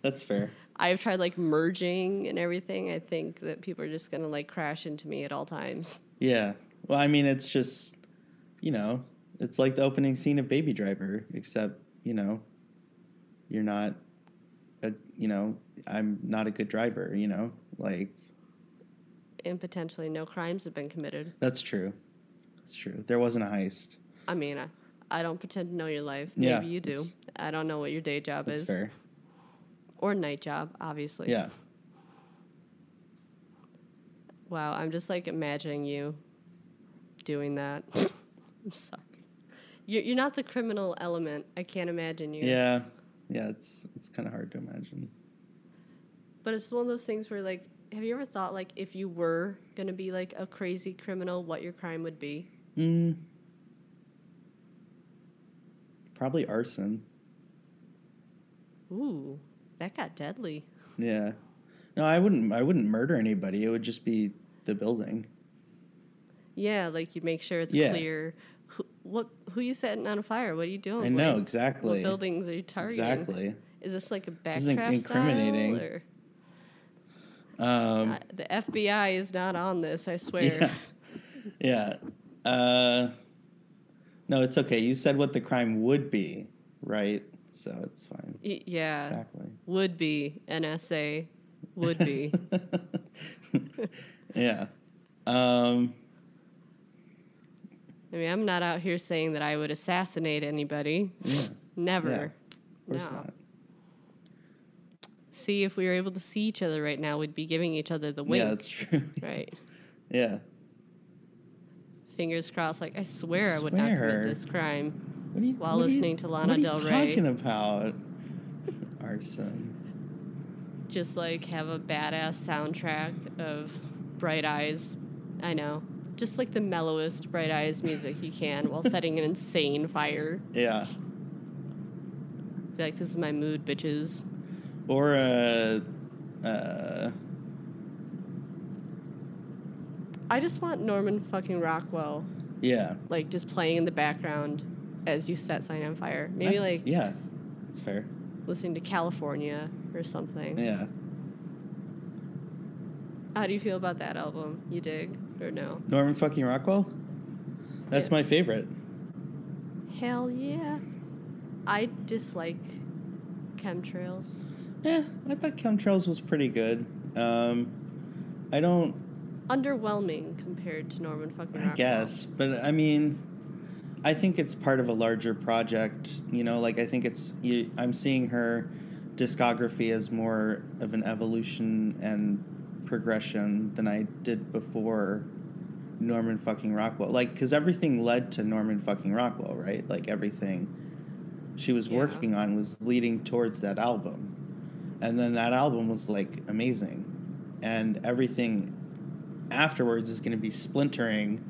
that's fair. I've tried like merging and everything. I think that people are just gonna like crash into me at all times. Yeah. Well, I mean, it's just you know, it's like the opening scene of Baby Driver, except you know, you're not a you know, I'm not a good driver. You know, like And potentially no crimes have been committed. that's true. That's true. There wasn't a heist. I mean, I, I don't pretend to know your life. Yeah, Maybe you do. I don't know what your day job That's is. fair. Or night job, obviously. Yeah. Wow, I'm just like imagining you doing that. *laughs* I'm sorry. You're, you're not the criminal element. I can't imagine you. Yeah. Yeah. It's it's kind of hard to imagine. But it's one of those things where, like, have you ever thought, like, if you were going to be, like, a crazy criminal, what your crime would be? Mm. Probably arson. Ooh, that got deadly. Yeah. No, I wouldn't. I wouldn't murder anybody. It would just be the building. Yeah, like you make sure it's Yeah. clear what who you setting on a fire. What are you doing? I know Blake? exactly. What buildings are you targeting? Exactly. Is this like a This is inc- backdraft incriminating. style, or Um, uh, the FBI is not on this? I swear. yeah. Yeah. Uh, no, it's okay. You said what the crime would be, right? So it's fine. Y- yeah. Exactly. Would be NSA. Would be. *laughs* yeah. Um, I mean, I'm not out here saying that I would assassinate anybody. yeah. Never. Yeah. Of course no. not. See, if we were able to see each other right now, we'd be giving each other the wink. Yeah, that's true. *laughs* right. yeah. Fingers crossed. Like I swear, I would not commit this crime. What are you, While are you- listening to Lana what are Del Rey. talking about? Arson. just like have a badass soundtrack of Bright Eyes. I know. Just like the mellowest Bright Eyes music you can while *laughs* setting an insane fire. Yeah. Be like, this is my mood, bitches. Or uh, uh, I just want Norman fucking Rockwell, yeah. like, just playing in the background as you set something on fire. Maybe That's- like yeah, that's fair. listening to California or something. Yeah. How do you feel about that album? You dig or no? Norman fucking Rockwell. That's Yeah. my favorite. Hell yeah. I dislike chemtrails. Yeah, I thought Chemtrails was pretty good. Um, I don't. Underwhelming compared to Norman fucking I guess, but I mean, I think it's part of a larger project. You know, like I think it's. You, I'm seeing her discography as more of an evolution and progression than I did before Norman fucking Rockwell. Like, because everything led to Norman fucking Rockwell, right? Like everything she was Yeah. working on was leading towards that album, and then that album was like amazing, and everything afterwards is going to be splintering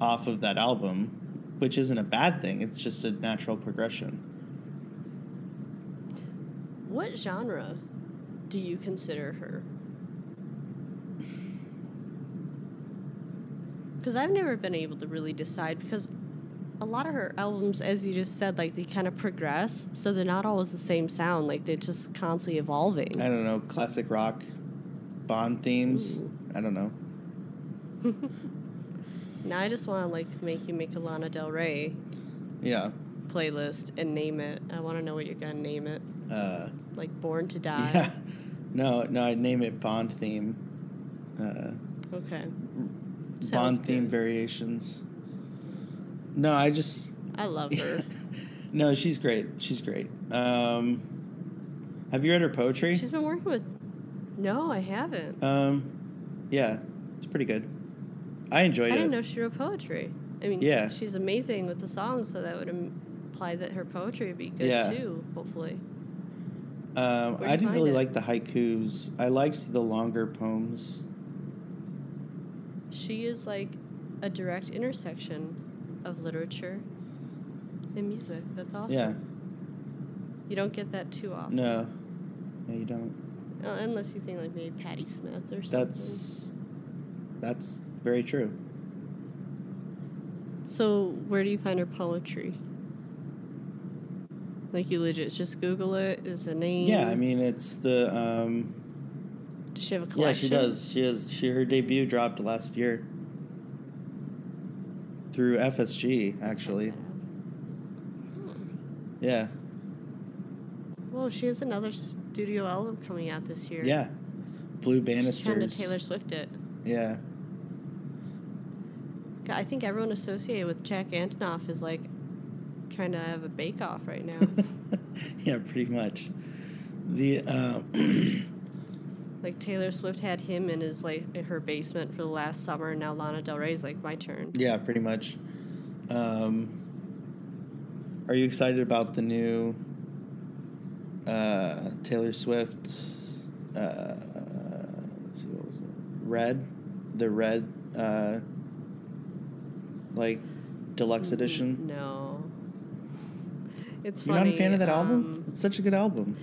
off of that album, which isn't a bad thing. It's just a natural progression. What genre do you consider her? Because I've never been able to really decide because a lot of her albums, as you just said, like they kind of progress, so they're not always the same sound. Like they're just constantly evolving. I don't know, classic rock, Bond themes. Ooh. I don't know. *laughs* Now I just want to like make you make a Lana Del Rey Yeah. playlist and name it. I want to know what you're gonna name it. Uh, Like Born to Die. *laughs* yeah. No, no, I'd name it Bond theme. Uh, Okay. Bond theme variations. No, I just. I love her. *laughs* no, she's great. She's great. Um, have you read her poetry? She's been working with. No, I haven't. Um, yeah, it's pretty good. I enjoyed I it. I didn't know she wrote poetry. I mean, Yeah. she's amazing with the songs, so that would imply that her poetry would be good Yeah. too. Hopefully, Um, I didn't really it? like the haikus. I liked the longer poems. She is like a direct intersection of literature and music. That's awesome. Yeah. You don't get that too often. No, no, you don't. Uh, unless you think like maybe Patti Smith or something. That's that's very true. So where do you find her poetry? Like you legit just Google it. Is a name? Yeah, I mean it's the um, Does she have a yeah she does. She has she her debut dropped last year through FSG actually. Yeah, Well, she has another studio album coming out this year. yeah. Blue She's trying to Banisters. Taylor Swift it. Yeah, God, I think everyone associated with Jack Antonoff is like trying to have a bake off right now. *laughs* yeah, pretty much. The um, *clears throat* like Taylor Swift had him in his like in her basement for the last summer, and now Lana Del Rey's like my turn. Yeah, pretty much. Um, are you excited about the new uh, Taylor Swift? Uh, let's see, what was it? Red, the red, uh, like deluxe edition. No. It's You're funny. not a fan of that album? um, It's such a good album.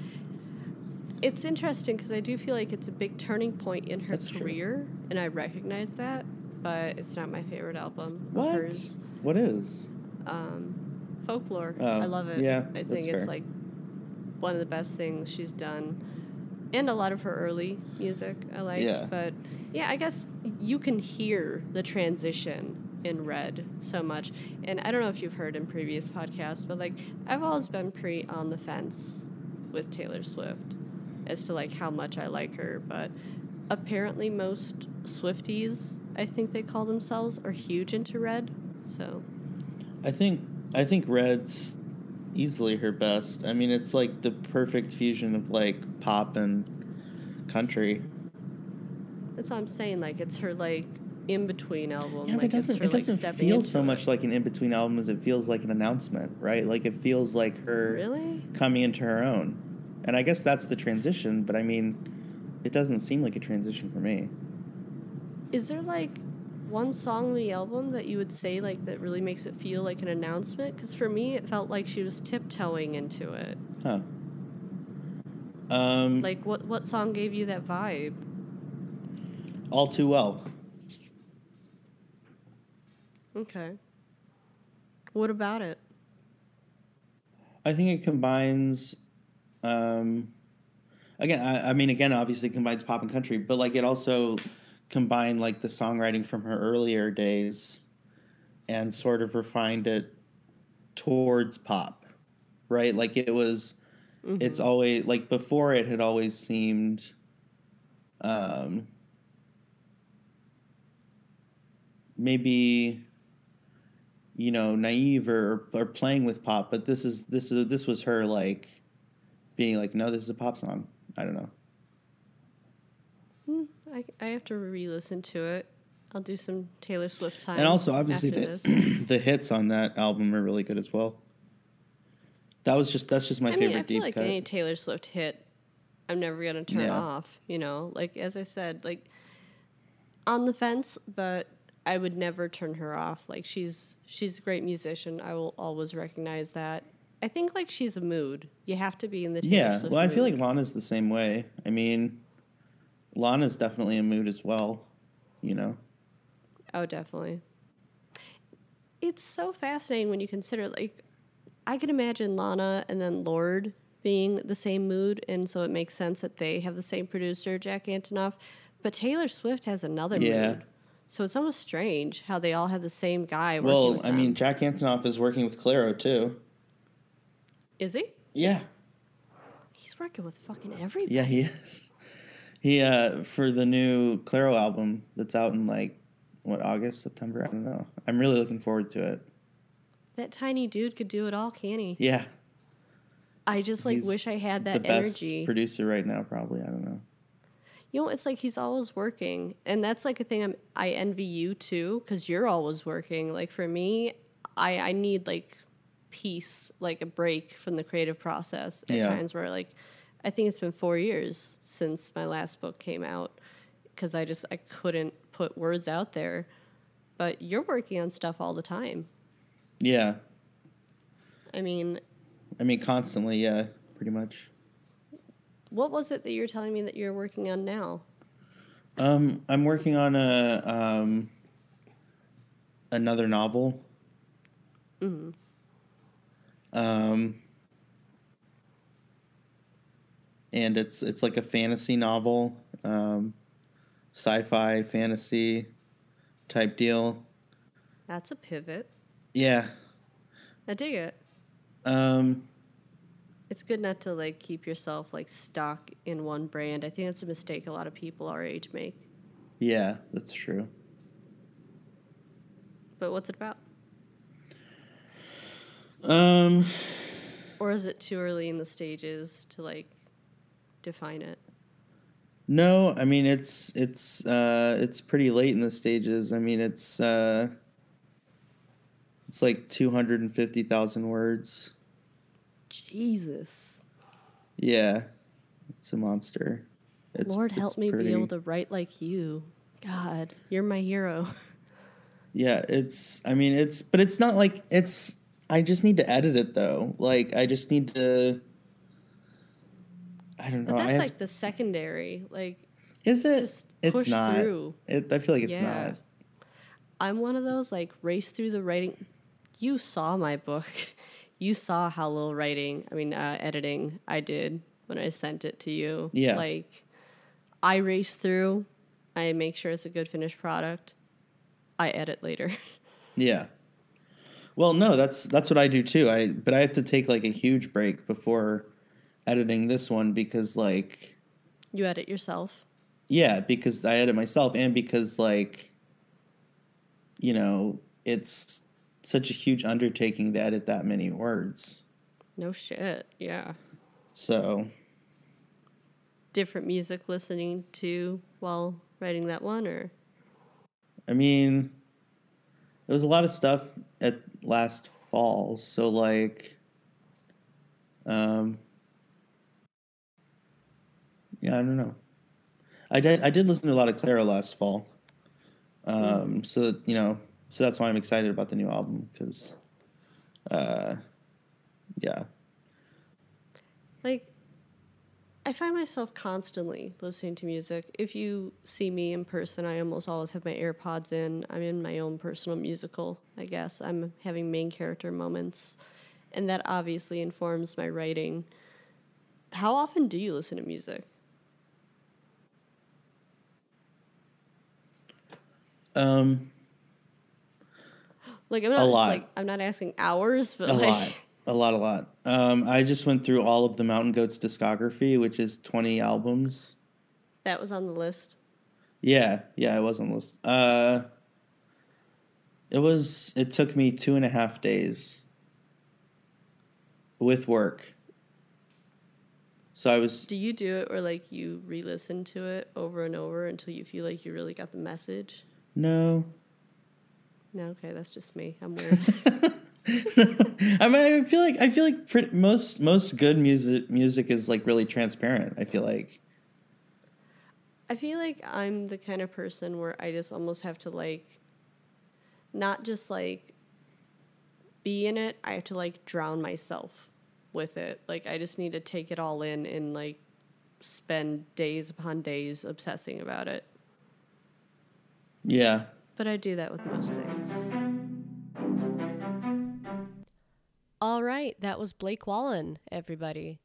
It's interesting because I do feel like it's a big turning point in her That's true. career, and I recognize that. But it's not my favorite album What? hers. What is? Um, folklore. Oh, I love it. yeah, I think it's fair. like one of the best things she's done, and a lot of her early music I liked. Yeah. But yeah, I guess you can hear the transition in Red so much, and I don't know if you've heard in previous podcasts, but like I've always been pretty on the fence with Taylor Swift as to like how much I like her, but apparently most Swifties, I think they call themselves, are huge into Red. So I think I think Red's easily her best. I mean, it's like the perfect fusion of like pop and country. that's what I'm saying. Like it's her like in between album. Yeah, but like it doesn't her, it doesn't stepping feel so it. much like an in between album as it feels like an announcement, right? Like it feels like her Really? coming into her own. And I guess that's the transition, but I mean, it doesn't seem like a transition for me. Is there like one song on the album that you would say like that really makes it feel like an announcement? Because for me, it felt like she was tiptoeing into it. Huh. Um, Like what what song gave you that vibe? all too well. Okay. What about it? I think it combines. Um, again, I, I mean, again, obviously it combines pop and country, but like it also combined like the songwriting from her earlier days, and sort of refined it towards pop, right? Like it was. It's always like before it had always seemed. Um, maybe you know naive or or playing with pop but this is this is this was her like being like no this is a pop song i don't know Hmm, I I have to re-listen to it. I'll do some Taylor Swift time. and also obviously the, *clears throat* the hits on that album are really good as well that was just that's just my I favorite mean, I feel deep like cut any Taylor Swift hit, I'm never gonna turn Yeah. off. You know, like as I said, like on the fence, but I would never turn her off. Like she's she's a great musician. I will always recognize that. I think like she's a mood. You have to be in the Taylor yeah Swift well i feel like lana's the same way i mean lana's definitely a mood as well you know Oh, definitely. It's so fascinating when you consider like I can imagine Lana and then Lorde being the same mood, and so it makes sense that they have the same producer, Jack Antonoff. But Taylor Swift has another Yeah. mood, so it's almost strange how they all have the same guy. Working well i mean jack antonoff is working with clairo too is he? yeah He's working with fucking everybody. Yeah, he is. He uh for the new Clairo album that's out in like what August, September, I don't know. I'm really looking forward to it. That tiny dude could do it all, can he? Yeah. I just like he's wish I had that the best energy. producer right now probably, I don't know. You know, it's like he's always working, and that's like a thing I'm, I envy you too, because you're always working. Like for me, I I need like peace, like a break from the creative process at Yeah. times where like I think it's been four years since my last book came out because I just I couldn't put words out there. But you're working on stuff all the time. Yeah. I mean, I mean constantly, yeah, pretty much. what was it that you're telling me that you're working on now? Um I'm working on a um another novel. Mhm. Um and it's it's like a fantasy novel, um, sci-fi fantasy type deal. That's a pivot. Yeah. I dig it. Um, It's good not to like keep yourself like stuck in one brand. I think that's a mistake a lot of people our age make. yeah, that's true. But what's it about? Um, Or is it too early in the stages to like define it? no, I mean it's it's uh it's pretty late in the stages. I mean it's uh it's like two hundred and fifty thousand words. Jesus. Yeah, it's a monster. It's, Lord help me pretty- be able to write like you. God, you're my hero. *laughs* Yeah, it's. I mean, it's. But it's not like it's. I just need to edit it though. Like I just need to. I don't But know. I that's have, like the secondary. Like is it? just it's push not. through. It, I feel like it's yeah. not. I'm one of those like race through the writing. You saw my book. *laughs* You saw how little writing, I mean, uh, editing I did when I sent it to you. Yeah. Like, I race through. I make sure it's a good finished product. I edit later. *laughs* Yeah. Well, no, that's that's what I do too. I but I have to take like a huge break before editing this one because like you edit yourself. yeah, because I edit myself and because like you know, it's such a huge undertaking to edit that many words. No shit. Yeah. So, Different music listening to while writing that one, or I mean, there was a lot of stuff at last fall. So like, um, Yeah, I don't know. I did I did listen to a lot of Clairo last fall. Um, so you know, so that's why I'm excited about the new album because, uh, yeah, Like, I find myself constantly listening to music. If you see me in person, I almost always have my AirPods in. I'm in my own personal musical, I guess. I'm having main character moments, and that obviously informs my writing. How often do you listen to music? um, Like I'm not A lot. like I'm not asking hours, but a like lot, *laughs* a lot, a lot. Um, I just went through all of the Mountain Goats discography, which is 20 albums. that was on the list. Yeah, yeah, it was on the list. Uh, it was. It took me two and a half days with work. So I was. Do you do it where like you re-listen to it over and over until you feel like you really got the message? No. No, okay, that's just me. I'm *laughs* weird. I mean, I feel like I feel like pretty, most most good music music is like really transparent. I feel like. I feel like I'm the kind of person where I just almost have to like not just like be in it, I have to like drown myself with it. Like I just need to take it all in and like spend days upon days obsessing about it. Yeah. But I do that with most things. All right, that was Blake Wallen, everybody.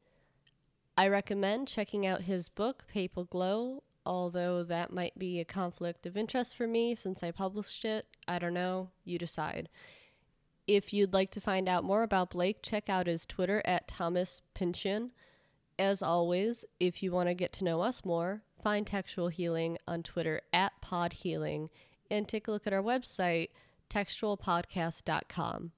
I recommend checking out his book, Papal Glow, although that might be a conflict of interest for me since I published it. I don't know. You decide. If you'd like to find out more about Blake, check out his Twitter at Thomas Pynchon. As always, if you want to get to know us more, find Textual Healing on Twitter at Pod Healing and take a look at our website, textualpodcast.com.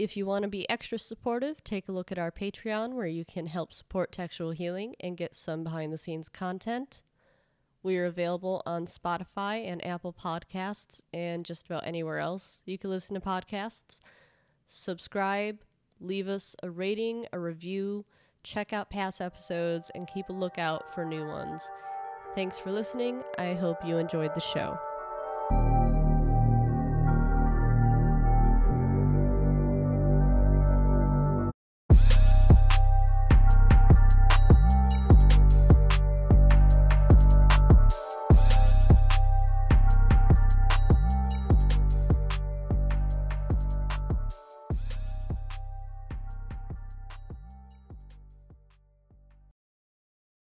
If you want to be extra supportive, take a look at our Patreon where you can help support Textual Healing and get some behind the scenes content. We are available on Spotify and Apple Podcasts and just about anywhere else you can listen to podcasts. Subscribe, leave us a rating, a review, check out past episodes, and keep a lookout for new ones. Thanks for listening. I hope you enjoyed the show.